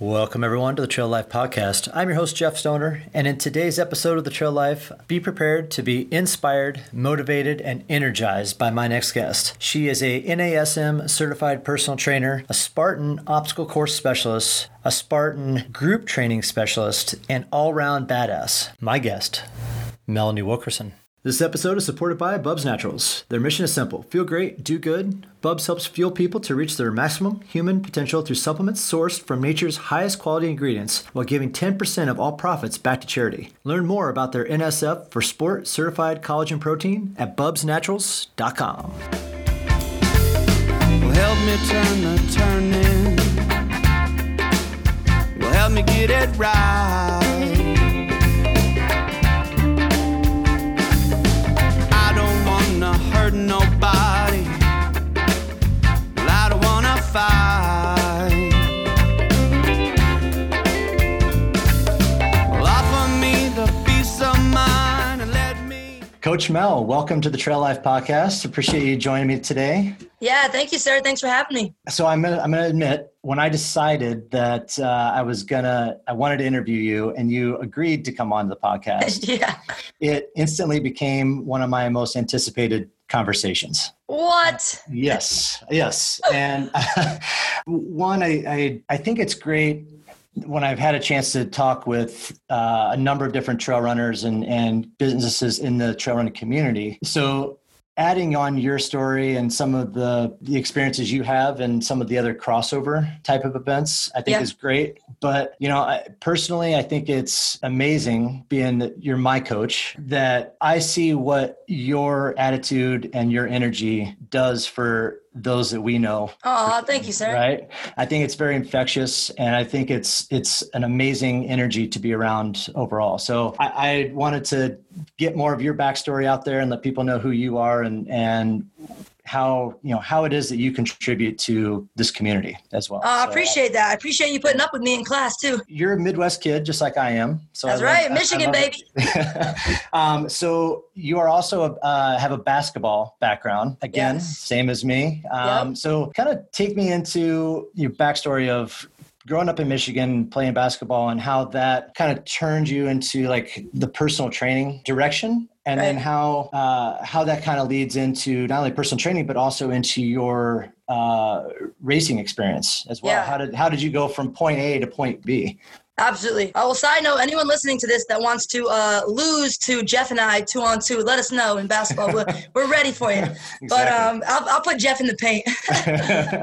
Welcome, everyone, to the Trail Life Podcast. I'm your host, Jeff Stoner, and in today's episode of the Trail Life, be prepared to be inspired, motivated, and energized by my next guest. She is a NASM certified personal trainer, a Spartan obstacle course specialist, a Spartan group training specialist, and all round badass. My guest, Melanie Wilkerson. This episode is supported by Bubs Naturals. Their mission is simple feel great, do good. Bubs helps fuel people to reach their maximum human potential through supplements sourced from nature's highest quality ingredients while giving 10% of all profits back to charity. Learn more about their NSF for sport certified collagen protein at bubsnaturals.com. Well, help me turn the turning. Well, help me get it right. Nobody. Well, I don't wanna fight. Well, offer me the peace of mind and let me. Coach Mel, welcome to the Trail Life Podcast. Appreciate you joining me today. Yeah, thank you, sir. Thanks for having me. So I'm gonna I'm gonna admit when I decided that uh, I was gonna I wanted to interview you and you agreed to come on the podcast, yeah. it instantly became one of my most anticipated conversations. What? Yes, yes. And one, I, I I think it's great when I've had a chance to talk with uh, a number of different trail runners and and businesses in the trail running community. So adding on your story and some of the the experiences you have and some of the other crossover type of events i think Yeah. is great but you know I, personally i think it's amazing being that you're my coach that i see what your attitude and your energy does for those that we know. Oh, thank you, sir. right? I think it's very infectious and i think it's it's an amazing energy to be around overall. So i, I wanted to get more of your backstory out there and let people know who you are and and how you know how it is that you contribute to this community as well Oh, I appreciate that. I appreciate you putting up with me in class too. you're a midwest kid just like i am so That's right, I- I Michigan, baby. um, so you are also a, uh, have a basketball background again, Yes. same as me. Um, So kind of take me into your backstory of growing up in Michigan, playing basketball, and how that kind of turned you into like the personal training direction. And then how uh, how that kind of leads into not only personal training but also into your uh, racing experience as well. Yeah. How did how did you go from point A to point B? Absolutely. I will side note anyone listening to this that wants to uh, lose to Jeff and I two on two, let us know in basketball. We're, we're ready for you. But um, I'll, I'll put Jeff in the paint.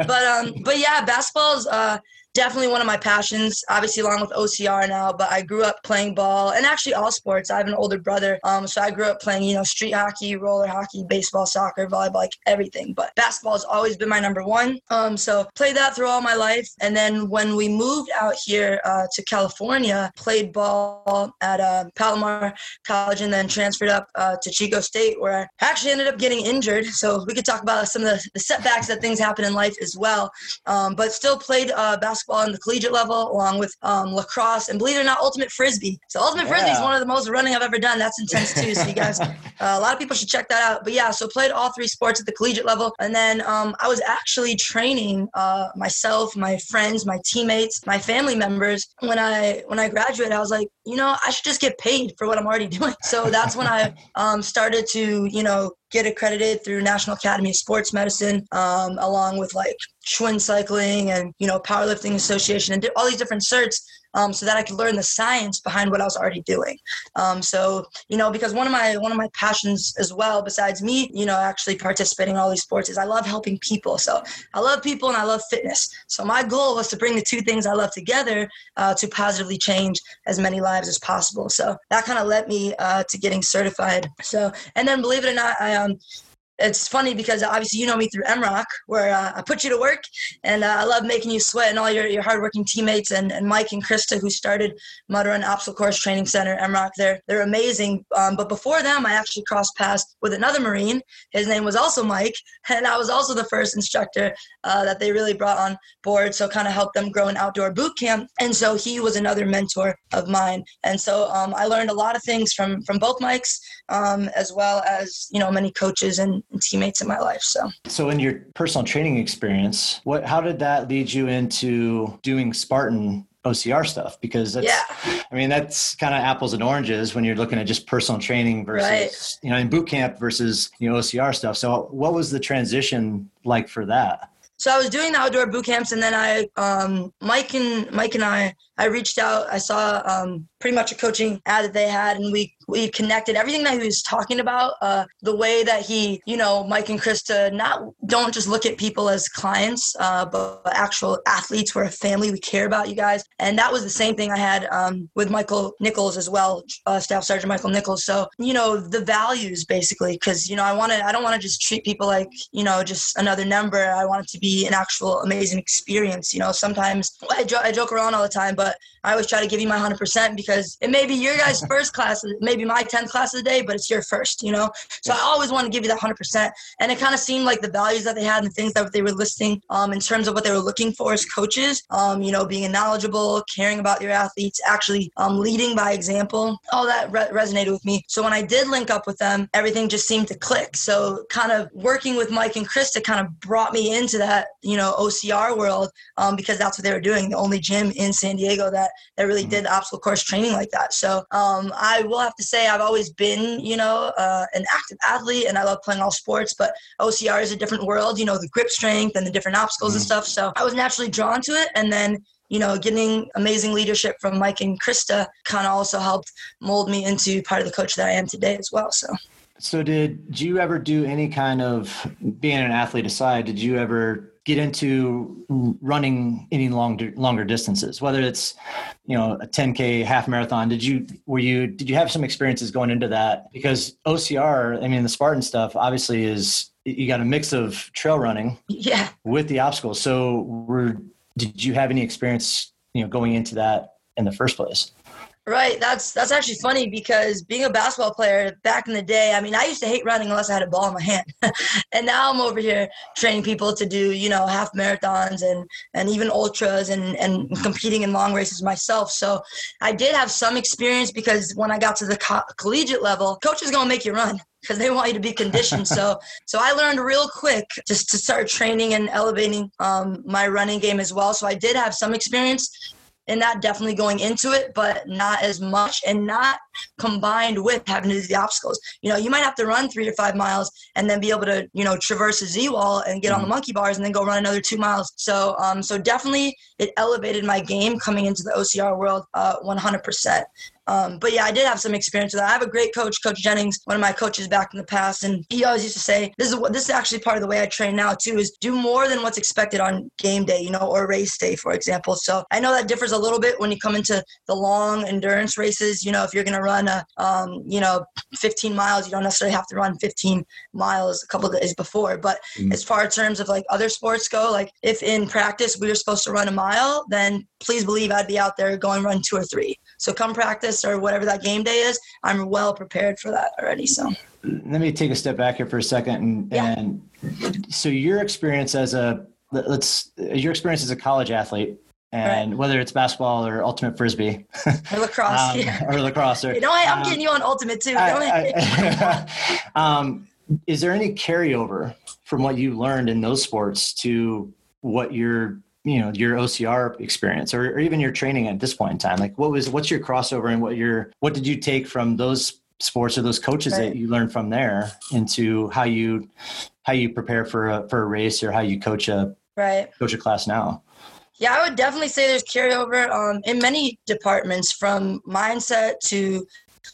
but um, but yeah, basketball's. uh, definitely one of my passions. Obviously, along with OCR now. But I grew up playing ball and actually all sports. I have an older brother, um, so I grew up playing you know street hockey, roller hockey, baseball, soccer, volleyball, like everything. But basketball has always been my number one. Um, so played that through all my life. And then when we moved out here uh, to California, played ball at uh, Palomar College and then transferred up uh, to Chico State, where I actually ended up getting injured. So we could talk about some of the, the setbacks that things happen in life as well. Um, but still played uh, basketball on the collegiate level, along with um, lacrosse and believe it or not, ultimate frisbee. So ultimate frisbee is one of the most running I've ever done. That's intense too. So you guys, uh, a lot of people should check that out. But yeah, so played all three sports at the collegiate level, and then um, I was actually training uh, myself, my friends, my teammates, my family members. When I when I graduated, I was like, you know, I should just get paid for what I'm already doing. So that's when I um, started to, you know, get accredited through National Academy of Sports Medicine, um, along with like Schwinn Cycling and you know Powerlifting Association and all these different certs. Um, so that I could learn the science behind what I was already doing. Um, so you know, because one of my one of my passions as well, besides me, you know, actually participating in all these sports, is I love helping people. So I love people and I love fitness. So my goal was to bring the two things I love together uh, to positively change as many lives as possible. So that kind of led me uh, to getting certified. So and then believe it or not, I um it's funny because obviously you know me through MROC, where uh, I put you to work, and uh, I love making you sweat and all your, your hardworking teammates and, and Mike and Krista who started Mud Run Obstacle Course Training Center, MROC. They're they're amazing. Um, but before them, I actually crossed paths with another Marine. His name was also Mike, and I was also the first instructor uh, that they really brought on board. So kind of helped them grow an outdoor boot camp, and so he was another mentor of mine. And so um, I learned a lot of things from from both Mikes, um, as well as you know many coaches and, and teammates in my life. So So, in your personal training experience, what how did that lead you into doing Spartan OCR stuff because that's, Yeah. I mean, that's kind of apples and oranges when you're looking at just personal training versus, Right. you know, in boot camp versus, you know, OCR stuff. So what was the transition like for that? So I was doing the outdoor boot camps, and then I, um, Mike and Mike and I, I reached out. I saw um, pretty much a coaching ad that they had, and we we connected. Everything that he was talking about, uh, the way that he, you know, Mike and Krista, not don't just look at people as clients, uh, but actual athletes. We're a family. We care about you guys, and that was the same thing I had um, with Michael Nichols as well, uh, Staff Sergeant Michael Nichols. So you know the values basically, because you know I want to. I don't want to just treat people like you know just another number. I want it to be an actual amazing experience. You know, sometimes I, jo- I joke around all the time, but I always try to give you my 100% because it may be your guys' first class, maybe my 10th class of the day, but it's your first, you know? So I always want to give you that 100%. And it kind of seemed like the values that they had and the things that they were listing um, in terms of what they were looking for as coaches, um, you know, being knowledgeable, caring about your athletes, actually um, leading by example, all that re- resonated with me. So when I did link up with them, everything just seemed to click. So kind of working with Mike and Krista kind of brought me into that, you know, OCR world um, because that's what they were doing. The only gym in San Diego that that really did obstacle course training like that. So um, I will have to say I've always been, you know, uh, an active athlete and I love playing all sports, but OCR is a different world, you know, the grip strength and the different obstacles and stuff. So I was naturally drawn to it. And then you know, getting amazing leadership from Mike and Krista kind of also helped mold me into part of the coach that I am today as well. So, So did, did you ever do any kind of being an athlete aside, did you ever get into running any longer longer distances, whether it's, you know, a 10K half marathon? Did you were you did you have some experiences going into that? Because OCR, I mean the Spartan stuff obviously is you got a mix of trail running yeah. with the obstacles. So were did you have any experience, you know, going into that in the first place? Right. That's that's actually funny because being a basketball player back in the day, I mean, I used to hate running unless I had a ball in my hand. and now I'm over here training people to do, you know, half marathons and and even ultras and and competing in long races myself. So I did have some experience because when I got to the co- collegiate level, coach is going to make you run because they want you to be conditioned. so so I learned real quick just to start training and elevating um, my running game as well. So I did have some experience and that definitely going into it, but not as much and not combined with having to do the obstacles. You know, you might have to run three to five miles and then be able to, you know, traverse a Z wall and get on the monkey bars and then go run another two miles. So, um, so definitely it elevated my game coming into the OCR world, uh, 100%. Um, but yeah, I did have some experience with that. I have a great coach, Coach Jennings, one of my coaches back in the past, and he always used to say, "This is what this is actually part of the way I train now too. Is do more than what's expected on game day, you know, or race day, for example." So I know that differs a little bit when you come into the long endurance races. You know, if you're going to run a, um, you know, 15 miles, you don't necessarily have to run 15 miles a couple of days before. But Mhm. as far as terms of like other sports go, like if in practice we were supposed to run a mile, then please believe I'd be out there going run two or three. So come practice or whatever that game day is, I'm well prepared for that already. So let me take a step back here for a second and, Yeah. and so your experience as a let- let's your experience as a college athlete and whether it's basketball or ultimate frisbee or lacrosse, um, yeah. or lacrosse or You know, I, I'm um, getting you on ultimate too. I- I? Um, is there any carryover from what you learned in those sports to what your you know your OCR experience or, or even your training at this point in time? Like, what was what's your crossover and what your what did you take from those sports or those coaches Right. that you learned from there into how you how you prepare for a for a race or how you coach a right. coach a class now? Yeah, I would definitely say there's carryover um, in many departments from mindset to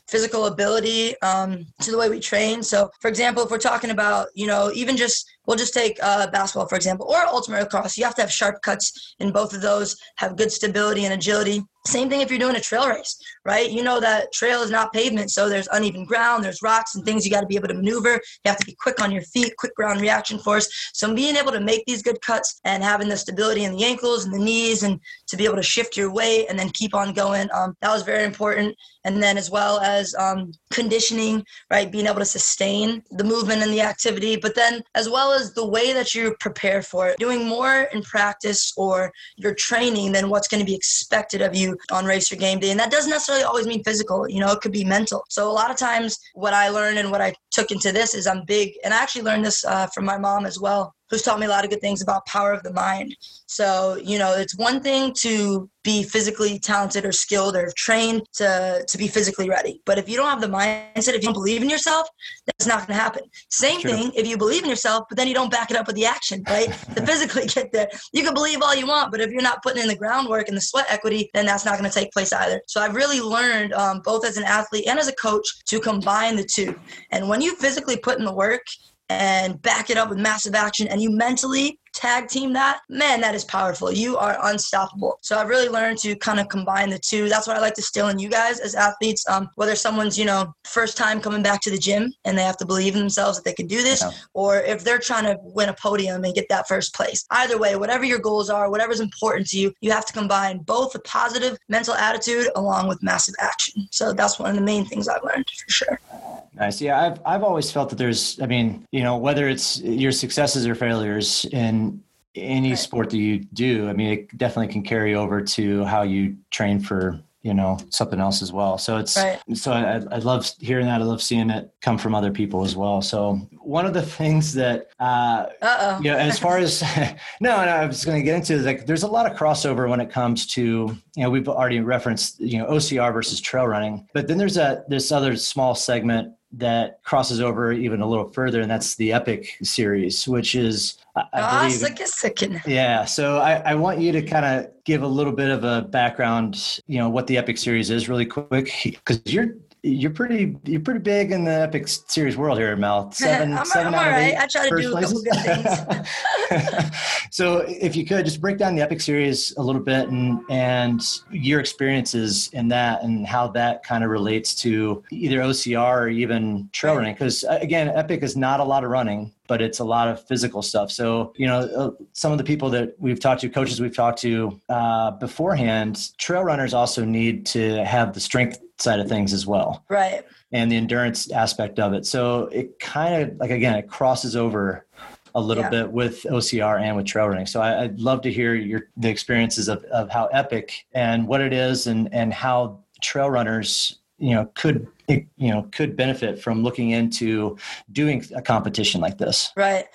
physical ability um, to the way we train. So, for example, if we're talking about, you know, even just, we'll just take uh, basketball, for example, or ultimate lacrosse, you have to have sharp cuts in both of those, have good stability and agility. Same thing if you're doing a trail race, right? You know that trail is not pavement, so there's uneven ground, there's rocks and things you got to be able to maneuver. You have to be quick on your feet, quick ground reaction force. So being able to make these good cuts and having the stability in the ankles and the knees and to be able to shift your weight and then keep on going, um, that was very important. And then as well as um, conditioning, right? Being able to sustain the movement and the activity, but then as well as the way that you prepare for it, doing more in practice or your training than what's going to be expected of you on race or game day. And that doesn't necessarily always mean physical, you know, it could be mental. So a lot of times what I learned and what I took into this is I'm big, and I actually learned this uh, from my mom as well. Who's taught me a lot of good things about power of the mind. So, you know, it's one thing to be physically talented or skilled or trained to, to be physically ready. But if you don't have the mindset, if you don't believe in yourself, that's not going to happen. Same thing if you believe in yourself, but then you don't back it up with the action, right? to physically get there. You can believe all you want, but if you're not putting in the groundwork and the sweat equity, then that's not going to take place either. So I've really learned, um, both as an athlete and as a coach, to combine the two. And when you physically put in the work, and back it up with massive action and you mentally tag team that, man, that is powerful. You are unstoppable. So I've really learned to kind of combine the two. That's what I like to still in you guys as athletes. Um, whether someone's, you know, first time coming back to the gym and they have to believe in themselves that they can do this, yeah. or if they're trying to win a podium and get that first place. Either way, whatever your goals are, whatever's important to you, you have to combine both a positive mental attitude along with massive action. So that's one of the main things I've learned for sure. Nice. Yeah, I've I've always felt that there's. I mean, you know, whether it's your successes or failures in any right. sport that you do, I mean, it definitely can carry over to how you train for you know something else as well so it's right. so I, I love hearing that i love seeing it come from other people as well so one of the things that uh Uh-oh. you know as far as no no i was going to get into is like there's a lot of crossover when it comes to you know we've already referenced you know ocr versus trail running but then there's a this other small segment that crosses over even a little further, and that's the Epic series, which is I, I oh, believe, second. Yeah, so I, I want you to kind of give a little bit of a background, you know, what the Epic series is, really quick, because you're you're pretty you're pretty big in the epic series world here, Mel. Seven, I'm, seven I'm out of eight. I try to do a couple good things. so, if you could just break down the epic series a little bit and and your experiences in that and how that kind of relates to either OCR or even trail running, because uh, again, epic is not a lot of running but it's a lot of physical stuff. So, you know, uh, some of the people that we've talked to, coaches we've talked to uh, beforehand, trail runners also need to have the strength side of things as well. Right. And the endurance aspect of it. So it kind of like, again, it crosses over a little yeah. bit with OCR and with trail running. So I, would love to hear your the experiences of, of how epic and what it is and and how trail runners you know could you know could benefit from looking into doing a competition like this right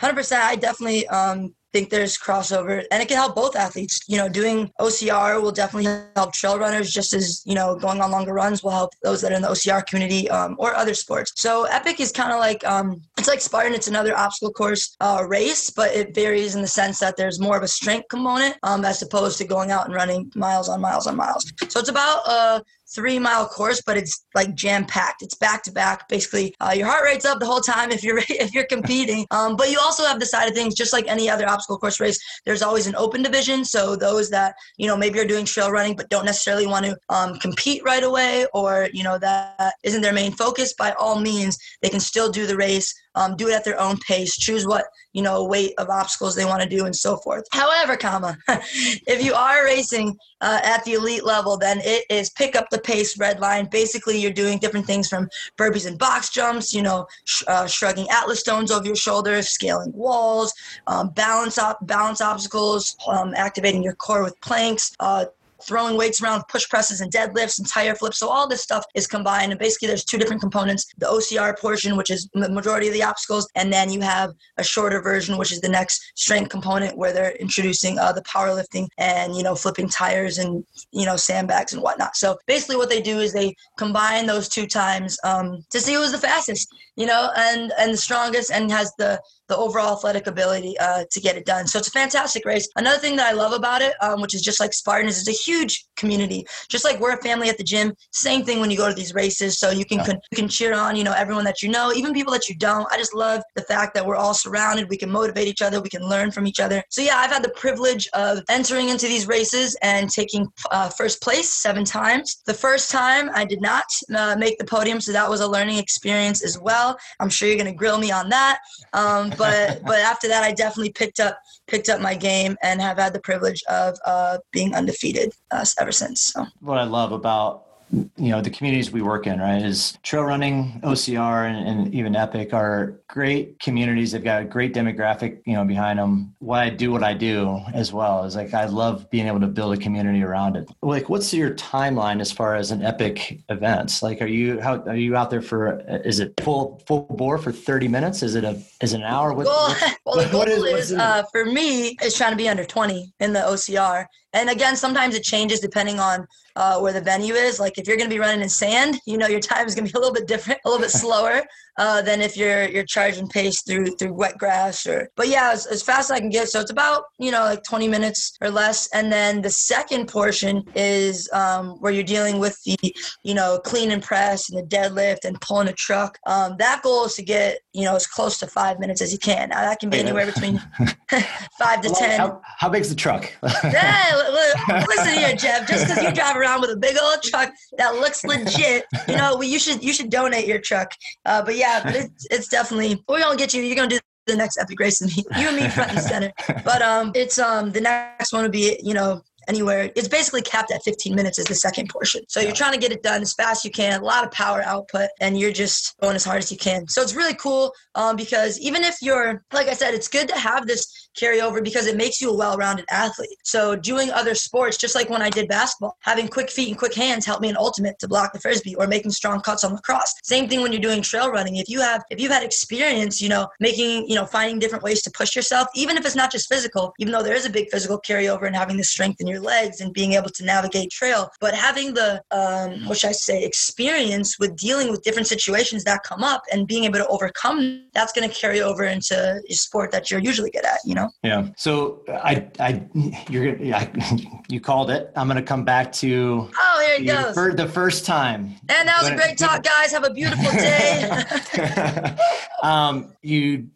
100% i definitely um, think there's crossover and it can help both athletes. You know doing ocr will definitely help trail runners just as you know going on longer runs will help those that are in the ocr community um, or other sports. So epic is kind of like um, it's like spartan. It's another obstacle course uh, race but it varies in the sense that there's more of a strength component um, as opposed to going out and running miles on miles on miles. So it's about uh, three mile course, but it's like jam packed. It's back to back. Basically, uh, your heart rate's up the whole time if you're if you're competing. Um, but you also have the side of things, just like any other obstacle course race. There's always an open division, so those that you know maybe are doing trail running but don't necessarily want to um, compete right away, or you know that isn't their main focus. By all means, they can still do the race um, do it at their own pace, choose what you know weight of obstacles they want to do, and so forth. However, comma, if you are racing uh, at the elite level, then it is pick up the pace red line. Basically, you're doing different things from burpees and box jumps, you know, sh- uh, shrugging atlas stones over your shoulders, scaling walls, um, balance op- balance obstacles, um, activating your core with planks, uh, throwing weights around, push presses and deadlifts and tire flips. So all this stuff is combined. And basically, there's two different components the OCR portion, which is the majority of the obstacles, and then you have a shorter version, which is the next strength component where they're introducing uh, the powerlifting and, you know, flipping tires and, you know, sandbags and whatnot. So basically, what they do is they combine those two times um, to see who's the fastest, you know, and, and the strongest and has the the overall athletic ability uh, to get it done. So it's a fantastic race. Another thing that I love about it, um, which is just like Spartan, is it's a huge community. Just like we're a family at the gym. Same thing when you go to these races. So you can, yeah. can you can cheer on you know everyone that you know, even people that you don't. I just love the fact that we're all surrounded. We can motivate each other. We can learn from each other. So yeah, I've had the privilege of entering into these races and taking uh, first place seven times. The first time I did not uh, make the podium, so that was a learning experience as well. I'm sure you're gonna grill me on that. Um, but but after that, I definitely picked up picked up my game and have had the privilege of uh, being undefeated uh, ever since. So. What I love about you know the communities we work in right is trail running ocr and, and, even epic are great communities. They've got a great demographic you know behind them. Why i do what i do as well is like i love being able to build a community around it. Like what's your timeline as far as an epic events like are you how are you out there for is it full full bore for 30 minutes? Is it a is it an hour? What, well, well the goal is, is uh, for me is trying to be under 20 in the ocr and again, sometimes it changes depending on uh, where the venue is. Like if you're going to be running in sand, you know your time is going to be a little bit different, a little bit slower uh, than if you're you're charging pace through through wet grass or. But yeah, as, as fast as I can get. So it's about you know like 20 minutes or less. And then the second portion is um, where you're dealing with the you know clean and press and the deadlift and pulling a truck. Um, that goal is to get you know as close to five minutes as you can. Now that can be anywhere between five to ten. How, how big's the truck? yeah, listen here, Jeff. Just because you drive around with a big old truck that looks legit, you know, we, you should you should donate your truck. Uh, but yeah, it's, it's definitely we're gonna get you. You're gonna do the next epic race with me. You and me front and center. But um, it's um the next one would be you know anywhere. It's basically capped at 15 minutes is the second portion. So you're trying to get it done as fast as you can, a lot of power output, and you're just going as hard as you can. So it's really cool um, because even if you're, like I said, it's good to have this carryover because it makes you a well-rounded athlete. So doing other sports, just like when I did basketball, having quick feet and quick hands helped me in ultimate to block the frisbee or making strong cuts on lacrosse. Same thing when you're doing trail running. If you have if you've had experience, you know, making, you know, finding different ways to push yourself, even if it's not just physical, even though there is a big physical carryover and having the strength in your legs and being able to navigate trail, but having the um what should I say, experience with dealing with different situations that come up and being able to overcome that's gonna carry over into a sport that you're usually good at, you know? Yeah. So I, I, you're, yeah, you called it. I'm going to come back to. Oh, here it goes. For the first time. And that was a great talk, guys. Have a beautiful day. um, you,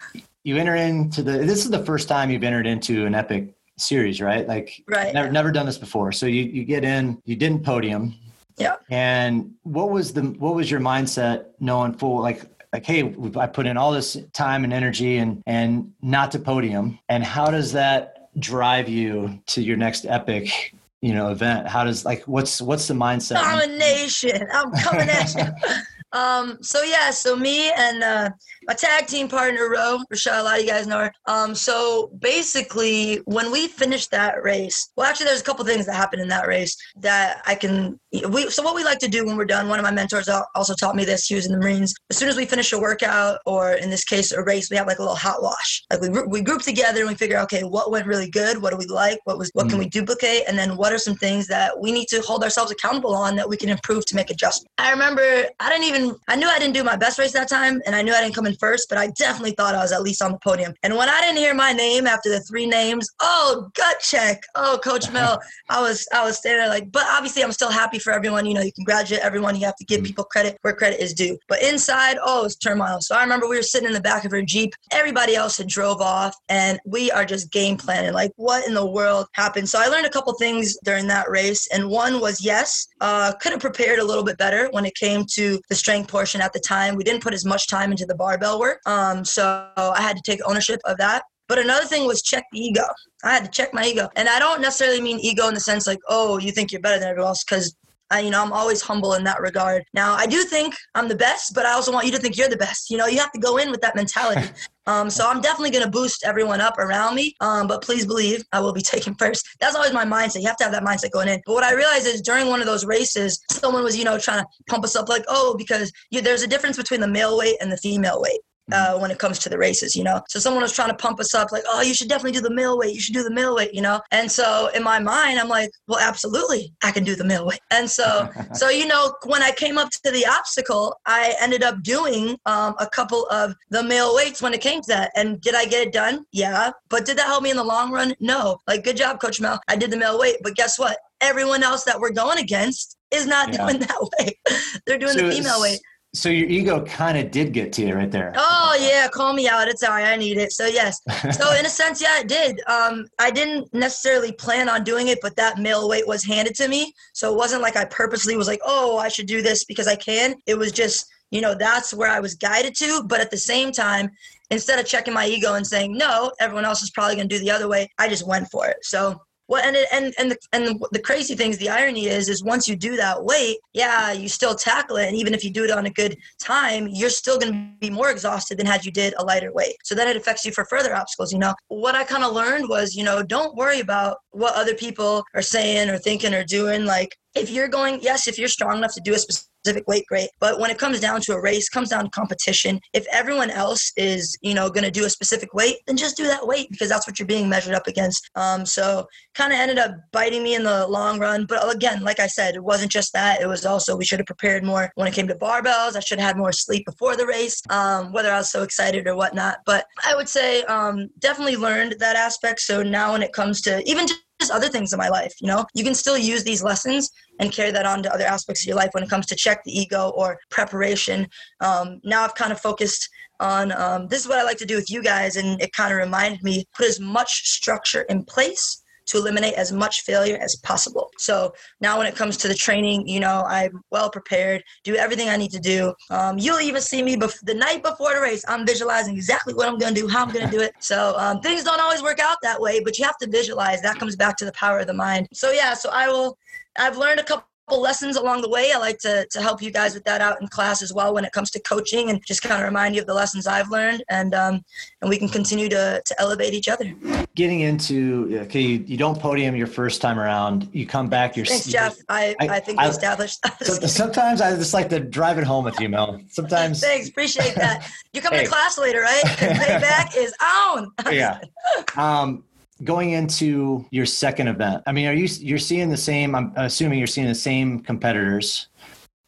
you enter into the. This is the first time you've entered into an epic series, right? Like, right. Never, never done this before. So you, you get in. You didn't podium. Yeah. And what was the what was your mindset knowing full like like hey i put in all this time and energy and and not to podium. And how does that drive you to your next epic you know event? How does like what's what's the mindset? Domination. I'm coming at you. Um so yeah so me and uh my tag team partner, Ro, Rochelle, a lot of you guys know her. Um, so basically, when we finished that race, well, actually, there's a couple things that happened in that race that I can. We so what we like to do when we're done. One of my mentors also taught me this. He was in the Marines. As soon as we finish a workout, or in this case, a race, we have like a little hot wash. Like we we group together and we figure, okay, what went really good? What do we like? What was what mm. can we duplicate? And then what are some things that we need to hold ourselves accountable on that we can improve to make adjustments? I remember I didn't even I knew I didn't do my best race that time, and I knew I didn't come in first, but I definitely thought I was at least on the podium. And when I didn't hear my name after the three names, oh, gut check. Oh, Coach Mel, I was I was standing there like, but obviously I'm still happy for everyone. You know, you congratulate everyone. You have to give mm-hmm. people credit where credit is due. But inside, oh, it's turmoil. So I remember we were sitting in the back of her Jeep. Everybody else had drove off, and we are just game planning. Like, what in the world happened? So I learned a couple things during that race, and one was yes, uh, could have prepared a little bit better when it came to the strength portion at the time. We didn't put as much time into the barbell work. Um, so I had to take ownership of that. But another thing was check the ego. I had to check my ego. And I don't necessarily mean ego in the sense like, oh, you think you're better than everyone else, because I, you know, I'm always humble in that regard. Now, I do think I'm the best, but I also want you to think you're the best. You know, you have to go in with that mentality. Um, so I'm definitely going to boost everyone up around me. Um, but please believe I will be taken first. That's always my mindset. You have to have that mindset going in. But what I realized is during one of those races, someone was, you know, trying to pump us up like, oh, because you, there's a difference between the male weight and the female weight. Uh, when it comes to the races, you know. So someone was trying to pump us up, like, oh, you should definitely do the mill weight. You should do the mill weight, you know. And so in my mind, I'm like, well, absolutely, I can do the mill weight. And so, so you know, when I came up to the obstacle, I ended up doing um, a couple of the mill weights when it came to that. And did I get it done? Yeah. But did that help me in the long run? No. Like, good job, Coach Mel. I did the mill weight, but guess what? Everyone else that we're going against is not yeah. doing that way. They're doing so the female weight. So your ego kind of did get to you right there. Oh yeah, call me out. It's all right. I need it. So yes. So in a sense, yeah, it did. Um, I didn't necessarily plan on doing it, but that male weight was handed to me. So it wasn't like I purposely was like, oh, I should do this because I can. It was just, you know, that's where I was guided to. But at the same time, instead of checking my ego and saying no, everyone else is probably going to do the other way, I just went for it. So Well, and it, and and the, and the, crazy things, the irony is, is once you do that weight, yeah, you still tackle it, and even if you do it on a good time, you're still going to be more exhausted than had you did a lighter weight. So then it affects you for further obstacles. You know, what I kind of learned was, you know, don't worry about what other people are saying or thinking or doing. Like if you're going, yes, if you're strong enough to do a specific weight, great. But when it comes down to a race, comes down to competition. If everyone else is, you know, going to do a specific weight, then just do that weight because that's what you're being measured up against. Um, so kind of ended up biting me in the long run. But again, like I said, it wasn't just that. It was also we should have prepared more when it came to barbells. I should have had more sleep before the race, um, whether I was so excited or whatnot. But I would say um, definitely learned that aspect. So now when it comes to even just other things in my life. You know, you can still use these lessons and carry that on to other aspects of your life when it comes to check the ego or preparation. Um, now I've kind of focused on um, this is what I like to do with you guys, and it kind of reminded me put as much structure in place to eliminate as much failure as possible. So now, when it comes to the training, you know, I'm well prepared, do everything I need to do. Um, you'll even see me bef- the night before the race. I'm visualizing exactly what I'm going to do, how I'm going to do it. So um, things don't always work out that way, but you have to visualize. That comes back to the power of the mind. So yeah, so I will. I've learned a couple lessons along the way. I like to, to help you guys with that out in class as well when it comes to coaching and just kind of remind you of the lessons I've learned and um, and we can continue to, to elevate each other. Getting into okay, you, you don't podium your first time around. You come back. You're thanks, Jeff. I, I, I think we established. That. sometimes I just like to drive it home with you, Mel. Sometimes. thanks, appreciate that. You come hey. to class later, right? Payback is on. yeah. Um, going into your second event i mean are you you're seeing the same i'm assuming you're seeing the same competitors.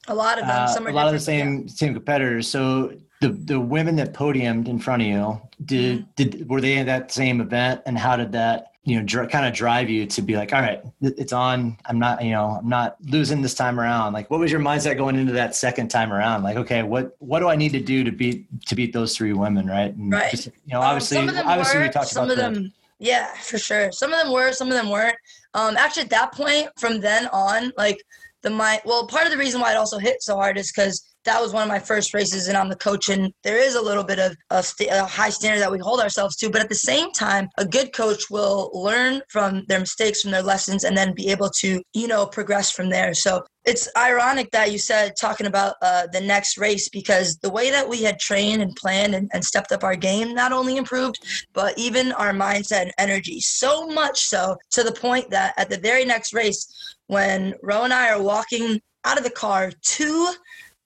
A lot of them. Uh, a lot of the same yeah. same competitors. So the the women that podiumed in front of you did mm-hmm. did were they in that same event? And how did that you know dr- kind of drive you to be like all right it's on. I'm not you know i'm not losing this time around. Like what was your mindset going into that second time around? Like okay what what do i need to do to beat to beat those three women right? And right. just, you know obviously um, obviously were, we talked some about of them yeah, for sure. Some of them were, some of them weren't. Um, actually, at that point, from then on, like the my well, part of the reason why it also hit so hard is because that was one of my first races and I'm the coach and there is a little bit of a, st- a, high standard that we hold ourselves to but at the same time a good coach will learn from their mistakes from their lessons and then be able to you know progress from there so it's ironic that you said talking about uh, the next race because the way that we had trained and planned and, and stepped up our game not only improved but even our mindset and energy so much so to the point that at the very next race when Ro and I are walking out of the car to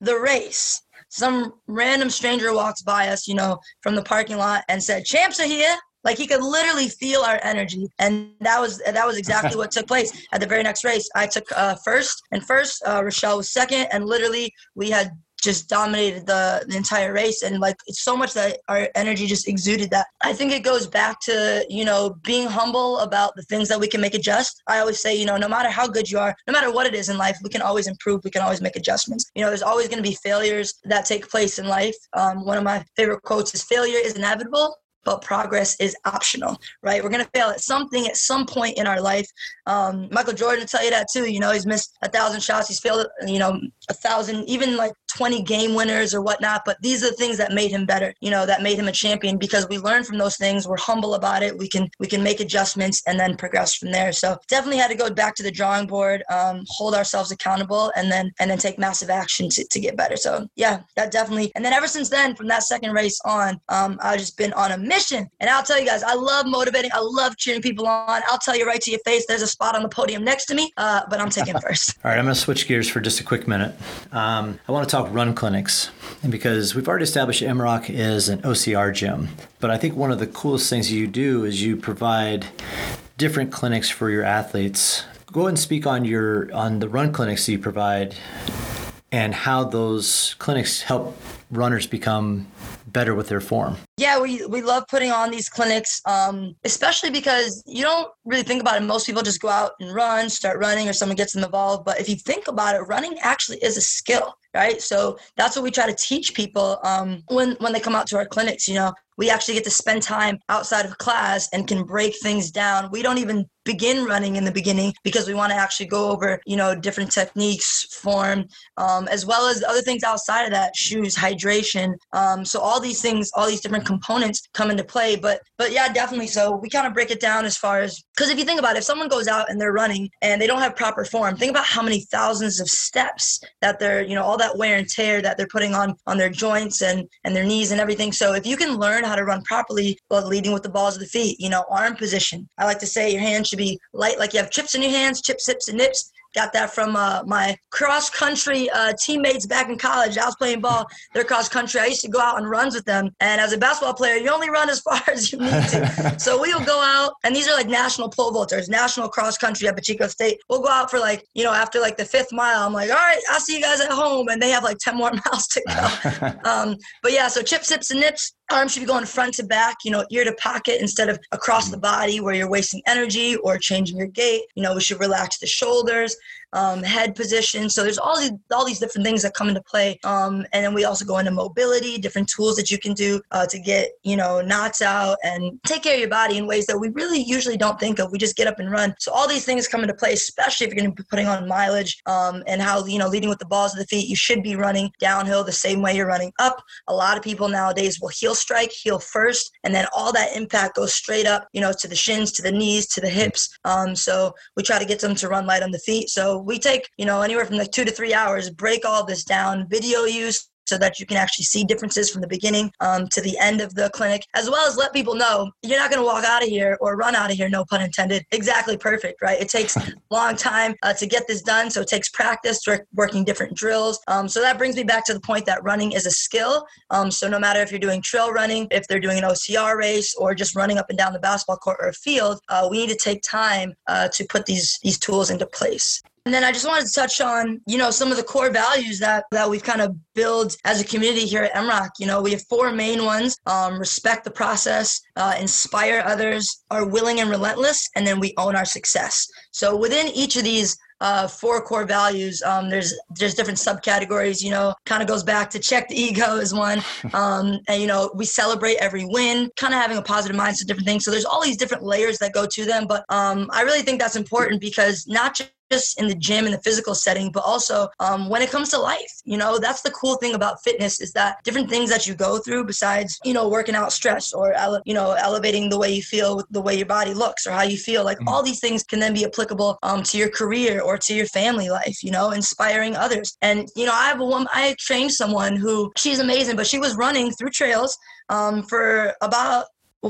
the race, some random stranger walks by us, you know, from the parking lot and said, "Champs are here." Like he could literally feel our energy, and that was that was exactly what took place. At the very next race. I took uh, first, and first uh, Rochelle was second, and literally we had just dominated the, the entire race and like it's so much that our energy just exuded that. I think it goes back to you know being humble about the things that we can make adjust. I always say you know no matter how good you are no matter what it is in life we can always improve we can always make adjustments. You know there's always going to be failures that take place in life. Um, one of my favorite quotes is failure is inevitable but progress is optional, right? We're going to fail at something at some point in our life. Um, Michael Jordan will tell you that too. You know, he's missed a thousand shots. He's failed, you know, a thousand, even like 20 game winners or whatnot. But these are the things that made him better, you know, that made him a champion because we learn from those things. We're humble about it. We can, we can make adjustments and then progress from there. So definitely had to go back to the drawing board, um, hold ourselves accountable and then, and then take massive action to, to get better. So yeah, that definitely. And then ever since then, from that second race on, um, I've just been on a mission. And I'll tell you guys, I love motivating. I love cheering people on. I'll tell you right to your face, there's a spot on the podium next to me, uh, but I'm taking first. All right, I'm going to switch gears for just a quick minute. Um, I want to talk run clinics. And because we've already established MROC is an OCR gym, but I think one of the coolest things you do is you provide different clinics for your athletes. Go ahead and speak on your on the run clinics you provide and how those clinics help runners become better with their form. Yeah, we, we love putting on these clinics, um, especially because you don't really think about it. Most people just go out and run, start running, or someone gets them involved. But if you think about it, running actually is a skill, right? So that's what we try to teach people um, when when they come out to our clinics. You know, we actually get to spend time outside of class and can break things down. We don't even begin running in the beginning because we want to actually go over, you know, different techniques, form, um, as well as other things outside of that, shoes, hydration. Um, so all these things, all these different components come into play. But but yeah, definitely. So we kind of break it down as far as because if you think about it, if someone goes out and they're running and they don't have proper form, think about how many thousands of steps that they're you know all that wear and tear that they're putting on on their joints and and their knees and everything. So if you can learn how to run properly, well, leading with the balls of the feet, you know, arm position. I like to say your hands should be light, like you have chips in your hands, chips, hips, and nips. Got that from uh, my cross country uh, teammates back in college. I was playing ball. They're cross country. I used to go out on runs with them. And as a basketball player, you only run as far as you need to. so we'll go out, and these are like national pole vaulters, national cross country at Chico State. We'll go out for like, you know, after like the fifth mile, I'm like, all right, I'll see you guys at home. And they have like 10 more miles to go. um, but yeah, so chips, sips, and nips arms should be going front to back, you know, ear to pocket instead of across the mm. body where you're wasting energy or changing your gait. You know, we should relax the shoulders, um, head position. So there's all these all these different things that come into play. Um, and then we also go into mobility, different tools that you can do uh, to get you know knots out and take care of your body in ways that we really usually don't think of. We just get up and run. So all these things come into play, especially if you're going to be putting on mileage um, and how you know leading with the balls of the feet. You should be running downhill the same way you're running up. A lot of people nowadays will heel strike, heel first, and then all that impact goes straight up, you know, to the shins, to the knees, to the hips. Um, so we try to get them to run light on the feet. So we take, you know, anywhere from like two to three hours, break all this down, video use so that you can actually see differences from the beginning um, to the end of the clinic, as well as let people know you're not going to walk out of here or run out of here, no pun intended, exactly perfect, right? It takes a long time uh, to get this done, so it takes practice, working different drills. Um, so that brings me back to the point that running is a skill. Um, so no matter if you're doing trail running, if they're doing an OCR race, or just running up and down the basketball court or a field, uh, we need to take time uh, to put these these tools into place. And then I just wanted to touch on, you know, some of the core values that that we've kind of built as a community here at MROC. You know, we have four main ones: um, respect the process, uh, inspire others, are willing and relentless, and then we own our success. So within each of these uh, four core values. Um, there's there's different subcategories. You know, kind of goes back to check the ego is one, um, and you know we celebrate every win. Kind of having a positive mindset, different things. So there's all these different layers that go to them. But um, I really think that's important because not just in the gym in the physical setting, but also um, when it comes to life. You know, that's the cool thing about fitness is that different things that you go through besides, you know, working out stress or, ele- you know, elevating the way you feel with the way your body looks or how you feel. Like mm-hmm. all these things can then be applicable um, to your career or to your family life, you know, inspiring others. And, you know, I have a woman, I trained someone who she's amazing, but she was running through trails um, for about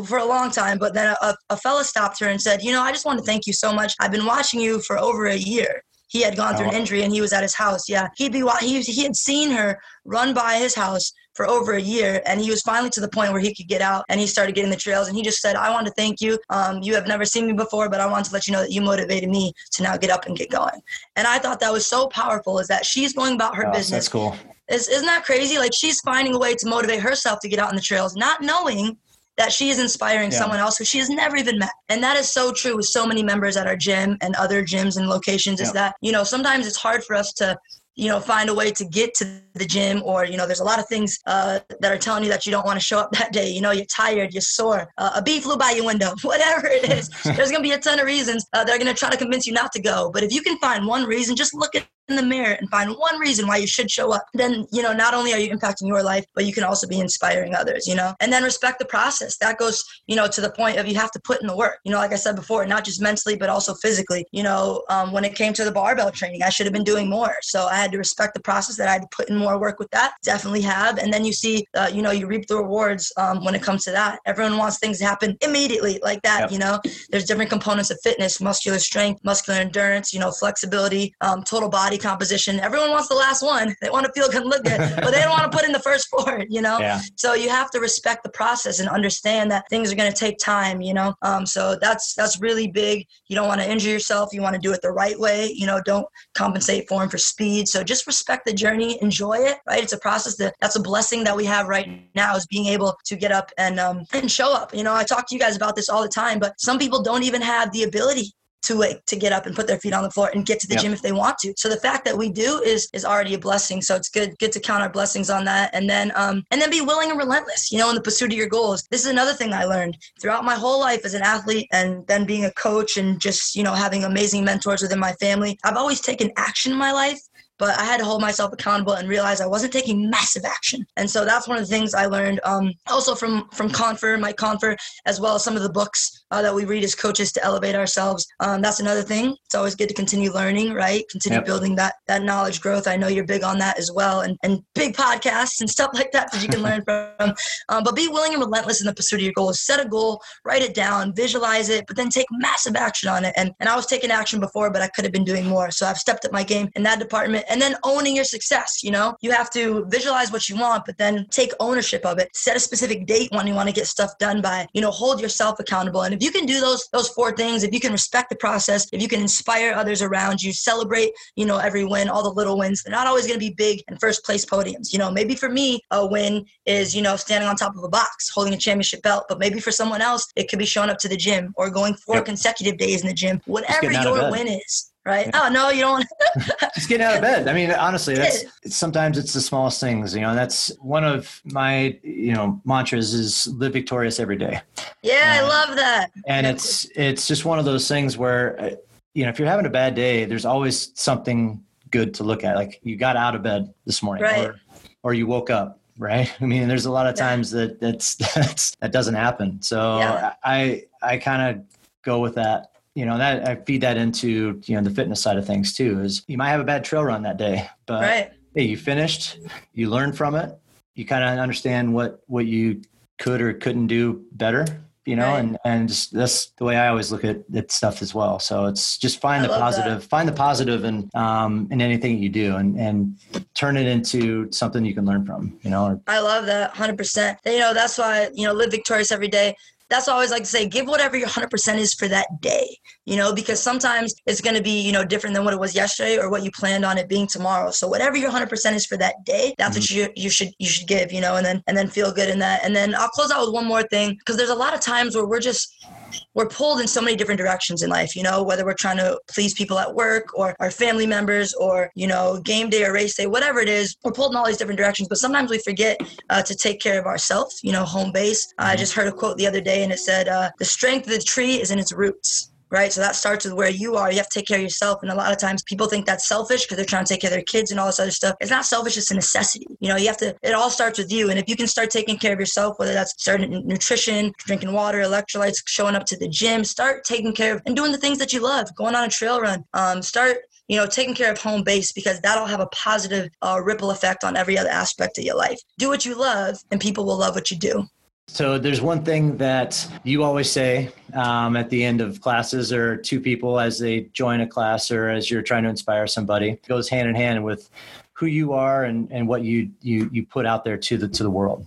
for a long time. But then a, a fella stopped her and said, You know, I just want to thank you so much. I've been watching you for over a year. He had gone through an injury and he was at his house. Yeah, he'd be he he had seen her run by his house for over a year, and he was finally to the point where he could get out and he started getting the trails. And he just said, "I want to thank you. Um, you have never seen me before, but I want to let you know that you motivated me to now get up and get going." And I thought that was so powerful. Is that she's going about her oh, business. That's cool. Is, isn't that crazy? Like she's finding a way to motivate herself to get out on the trails, not knowing that she is inspiring yeah. someone else who she has never even met. And that is so true with so many members at our gym and other gyms and locations is that, you know, sometimes it's hard for us to you know find a way to get to the gym or you know there's a lot of things uh, that are telling you that you don't want to show up that day you know you're tired you're sore uh, a bee flew by your window whatever it is there's going to be a ton of reasons uh, that are going to try to convince you not to go but if you can find one reason just look at in the mirror and find one reason why you should show up, then, you know, not only are you impacting your life, but you can also be inspiring others, you know, and then respect the process. That goes, you know, to the point of you have to put in the work, you know, like I said before, not just mentally, but also physically, you know, um, when it came to the barbell training, I should have been doing more. So I had to respect the process that I had to put in more work with that. Definitely have. And then you see, uh, you know, you reap the rewards um, when it comes to that. Everyone wants things to happen immediately like that, yep. you know, there's different components of fitness, muscular strength, muscular endurance, you know, flexibility, um, total body composition. Everyone wants the last one. They want to feel good and look good, but they don't want to put in the first four, you know? Yeah. So you have to respect the process and understand that things are going to take time, you know? Um, so that's, that's really big. You don't want to injure yourself. You want to do it the right way. You know, don't compensate for them for speed. So just respect the journey, enjoy it, right? It's a process that that's a blessing that we have right now is being able to get up and, um, and show up. You know, I talk to you guys about this all the time, but some people don't even have the ability to to get up and put their feet on the floor and get to the yep. gym if they want to. So the fact that we do is is already a blessing. So it's good good to count our blessings on that and then um and then be willing and relentless, you know, in the pursuit of your goals. This is another thing I learned throughout my whole life as an athlete and then being a coach and just, you know, having amazing mentors within my family. I've always taken action in my life but I had to hold myself accountable and realize I wasn't taking massive action. And so that's one of the things I learned um, also from from Confer, Mike Confer, as well as some of the books uh, that we read as coaches to elevate ourselves. Um, that's another thing. It's always good to continue learning, right? Continue Yep. building that that knowledge growth. I know you're big on that as well, and and big podcasts and stuff like that that you can learn from. Um, but be willing and relentless in the pursuit of your goals. Set a goal, write it down, visualize it, but then take massive action on it. And and I was taking action before, but I could have been doing more. So I've stepped up my game in that department. And then owning your success. You know, you have to visualize what you want, but then take ownership of it. Set a specific date when you want to get stuff done by. You know, hold yourself accountable. And if you can do those those four things, if you can respect the process, if you can inspire others around you, celebrate, you know, every win, all the little wins. They're not always going to be big and first place podiums. You know, maybe for me, a win is you know standing on top of a box, holding a championship belt. But maybe for someone else, it could be showing up to the gym or going four Yep. consecutive days in the gym. Whatever getting out of your win is, right? Oh no, you don't. just getting out of bed. I mean, honestly, that's it's, sometimes it's the smallest things. You know, that's one of my you know mantras is live victorious every day, yeah, I love that. and it's it's just one of those things where uh, you know if you're having a bad day, there's always something good to look at. Like you got out of bed this morning, Right. or or you woke up. Right. I mean, there's a lot of times that that's, that's that doesn't happen. So Yeah. I I kind of go with that. You know, that I feed that into you know the fitness side of things too. Is you might have a bad trail run that day, but right. hey, you finished, you learned from it, you kind of understand what what you could or couldn't do better, you know, Right. and and just, that's the way I always look at, at stuff as well. So it's just find I the positive, find the positive in um in anything you do, and and turn it into something you can learn from, you know. I love that 100%. You know, that's why, you know, live victorious every day. That's why I always like to say, give whatever your 100% is for that day, you know, because sometimes it's going to be, you know, different than what it was yesterday or what you planned on it being tomorrow. So whatever your 100% is for that day, that's what mm-hmm. you, you should, you should give, you know, and then, and then feel good in that. And then I'll close out with one more thing because there's a lot of times where we're just, we're pulled in so many different directions in life, you know, whether we're trying to please people at work or our family members or, you know, game day or race day, whatever it is, we're pulled in all these different directions. But sometimes we forget uh, to take care of ourselves, you know, home base. I just heard a quote the other day and it said, uh, the strength of the tree is in its roots. Right. So that starts with where you are. You have to take care of yourself. And a lot of times people think that's selfish because they're trying to take care of their kids and all this other stuff. It's not selfish. It's a necessity. You know, you have to, it all starts with you. And if you can start taking care of yourself, whether that's starting nutrition, drinking water, electrolytes, showing up to the gym, start taking care of and doing the things that you love, going on a trail run, um, start you know, taking care of home base because that'll have a positive uh, ripple effect on every other aspect of your life. Do what you love, and people will love what you do. So there's one thing that you always say um, at the end of classes, or two people as they join a class, or as you're trying to inspire somebody, it goes hand in hand with who you are and, and what you you you put out there to the to the world.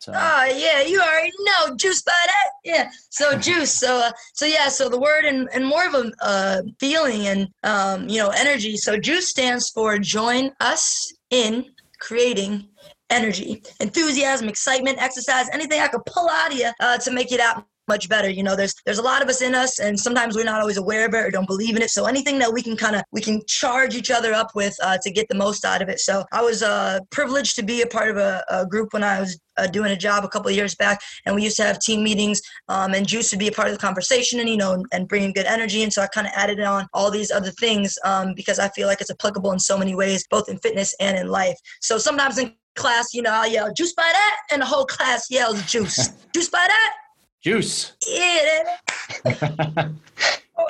So Oh yeah, you already know juice by that. Yeah. So juice. So uh, so yeah. So the word and, and more of a uh, feeling and um, you know energy. So juice stands for join us in creating energy, enthusiasm, excitement, exercise, anything I could pull out of you uh, to make you that much better. You know, there's there's a lot of us in us, and sometimes we're not always aware of it or don't believe in it. So anything that we can kind of we can charge each other up with uh, to get the most out of it. So I was uh, privileged to be a part of a, a group when I was uh, doing a job a couple years back, and we used to have team meetings. Um, and Juice would be a part of the conversation, and you know, and bringing good energy. And so I kind of added on all these other things um, because I feel like it's applicable in so many ways, both in fitness and in life. So sometimes in class, you know, I'll yell "juice by that," and the whole class yells "juice, juice by that." juice. Yeah.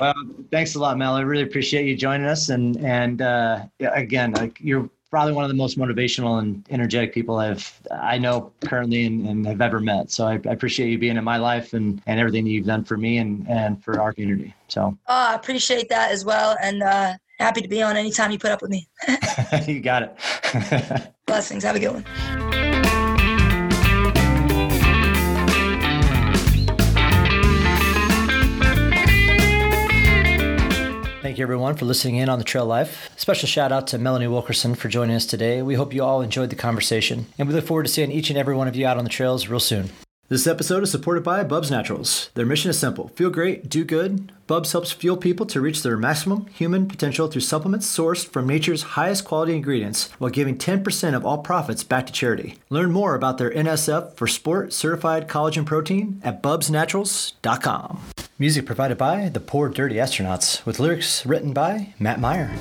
well, thanks a lot, Mel. I really appreciate you joining us. And and uh, again, like you're probably one of the most motivational and energetic people I've I know currently and, and have ever met. So I, I appreciate you being in my life and and everything that you've done for me and and for our community. So Oh, I appreciate that as well, and uh, happy to be on anytime you put up with me. you got it. Blessings. Have a good one. Thank you, everyone, for listening in on the Trail Life. Special shout out to Melanie Wilkerson for joining us today. We hope you all enjoyed the conversation, and we look forward to seeing each and every one of you out on the trails real soon. This episode is supported by Bubs Naturals. Their mission is simple feel great, do good. Bubs helps fuel people to reach their maximum human potential through supplements sourced from nature's highest quality ingredients while giving 10% of all profits back to charity. Learn more about their NSF for sport certified collagen protein at bubsnaturals.com. Music provided by the Poor Dirty Astronauts with lyrics written by Matt Meyer.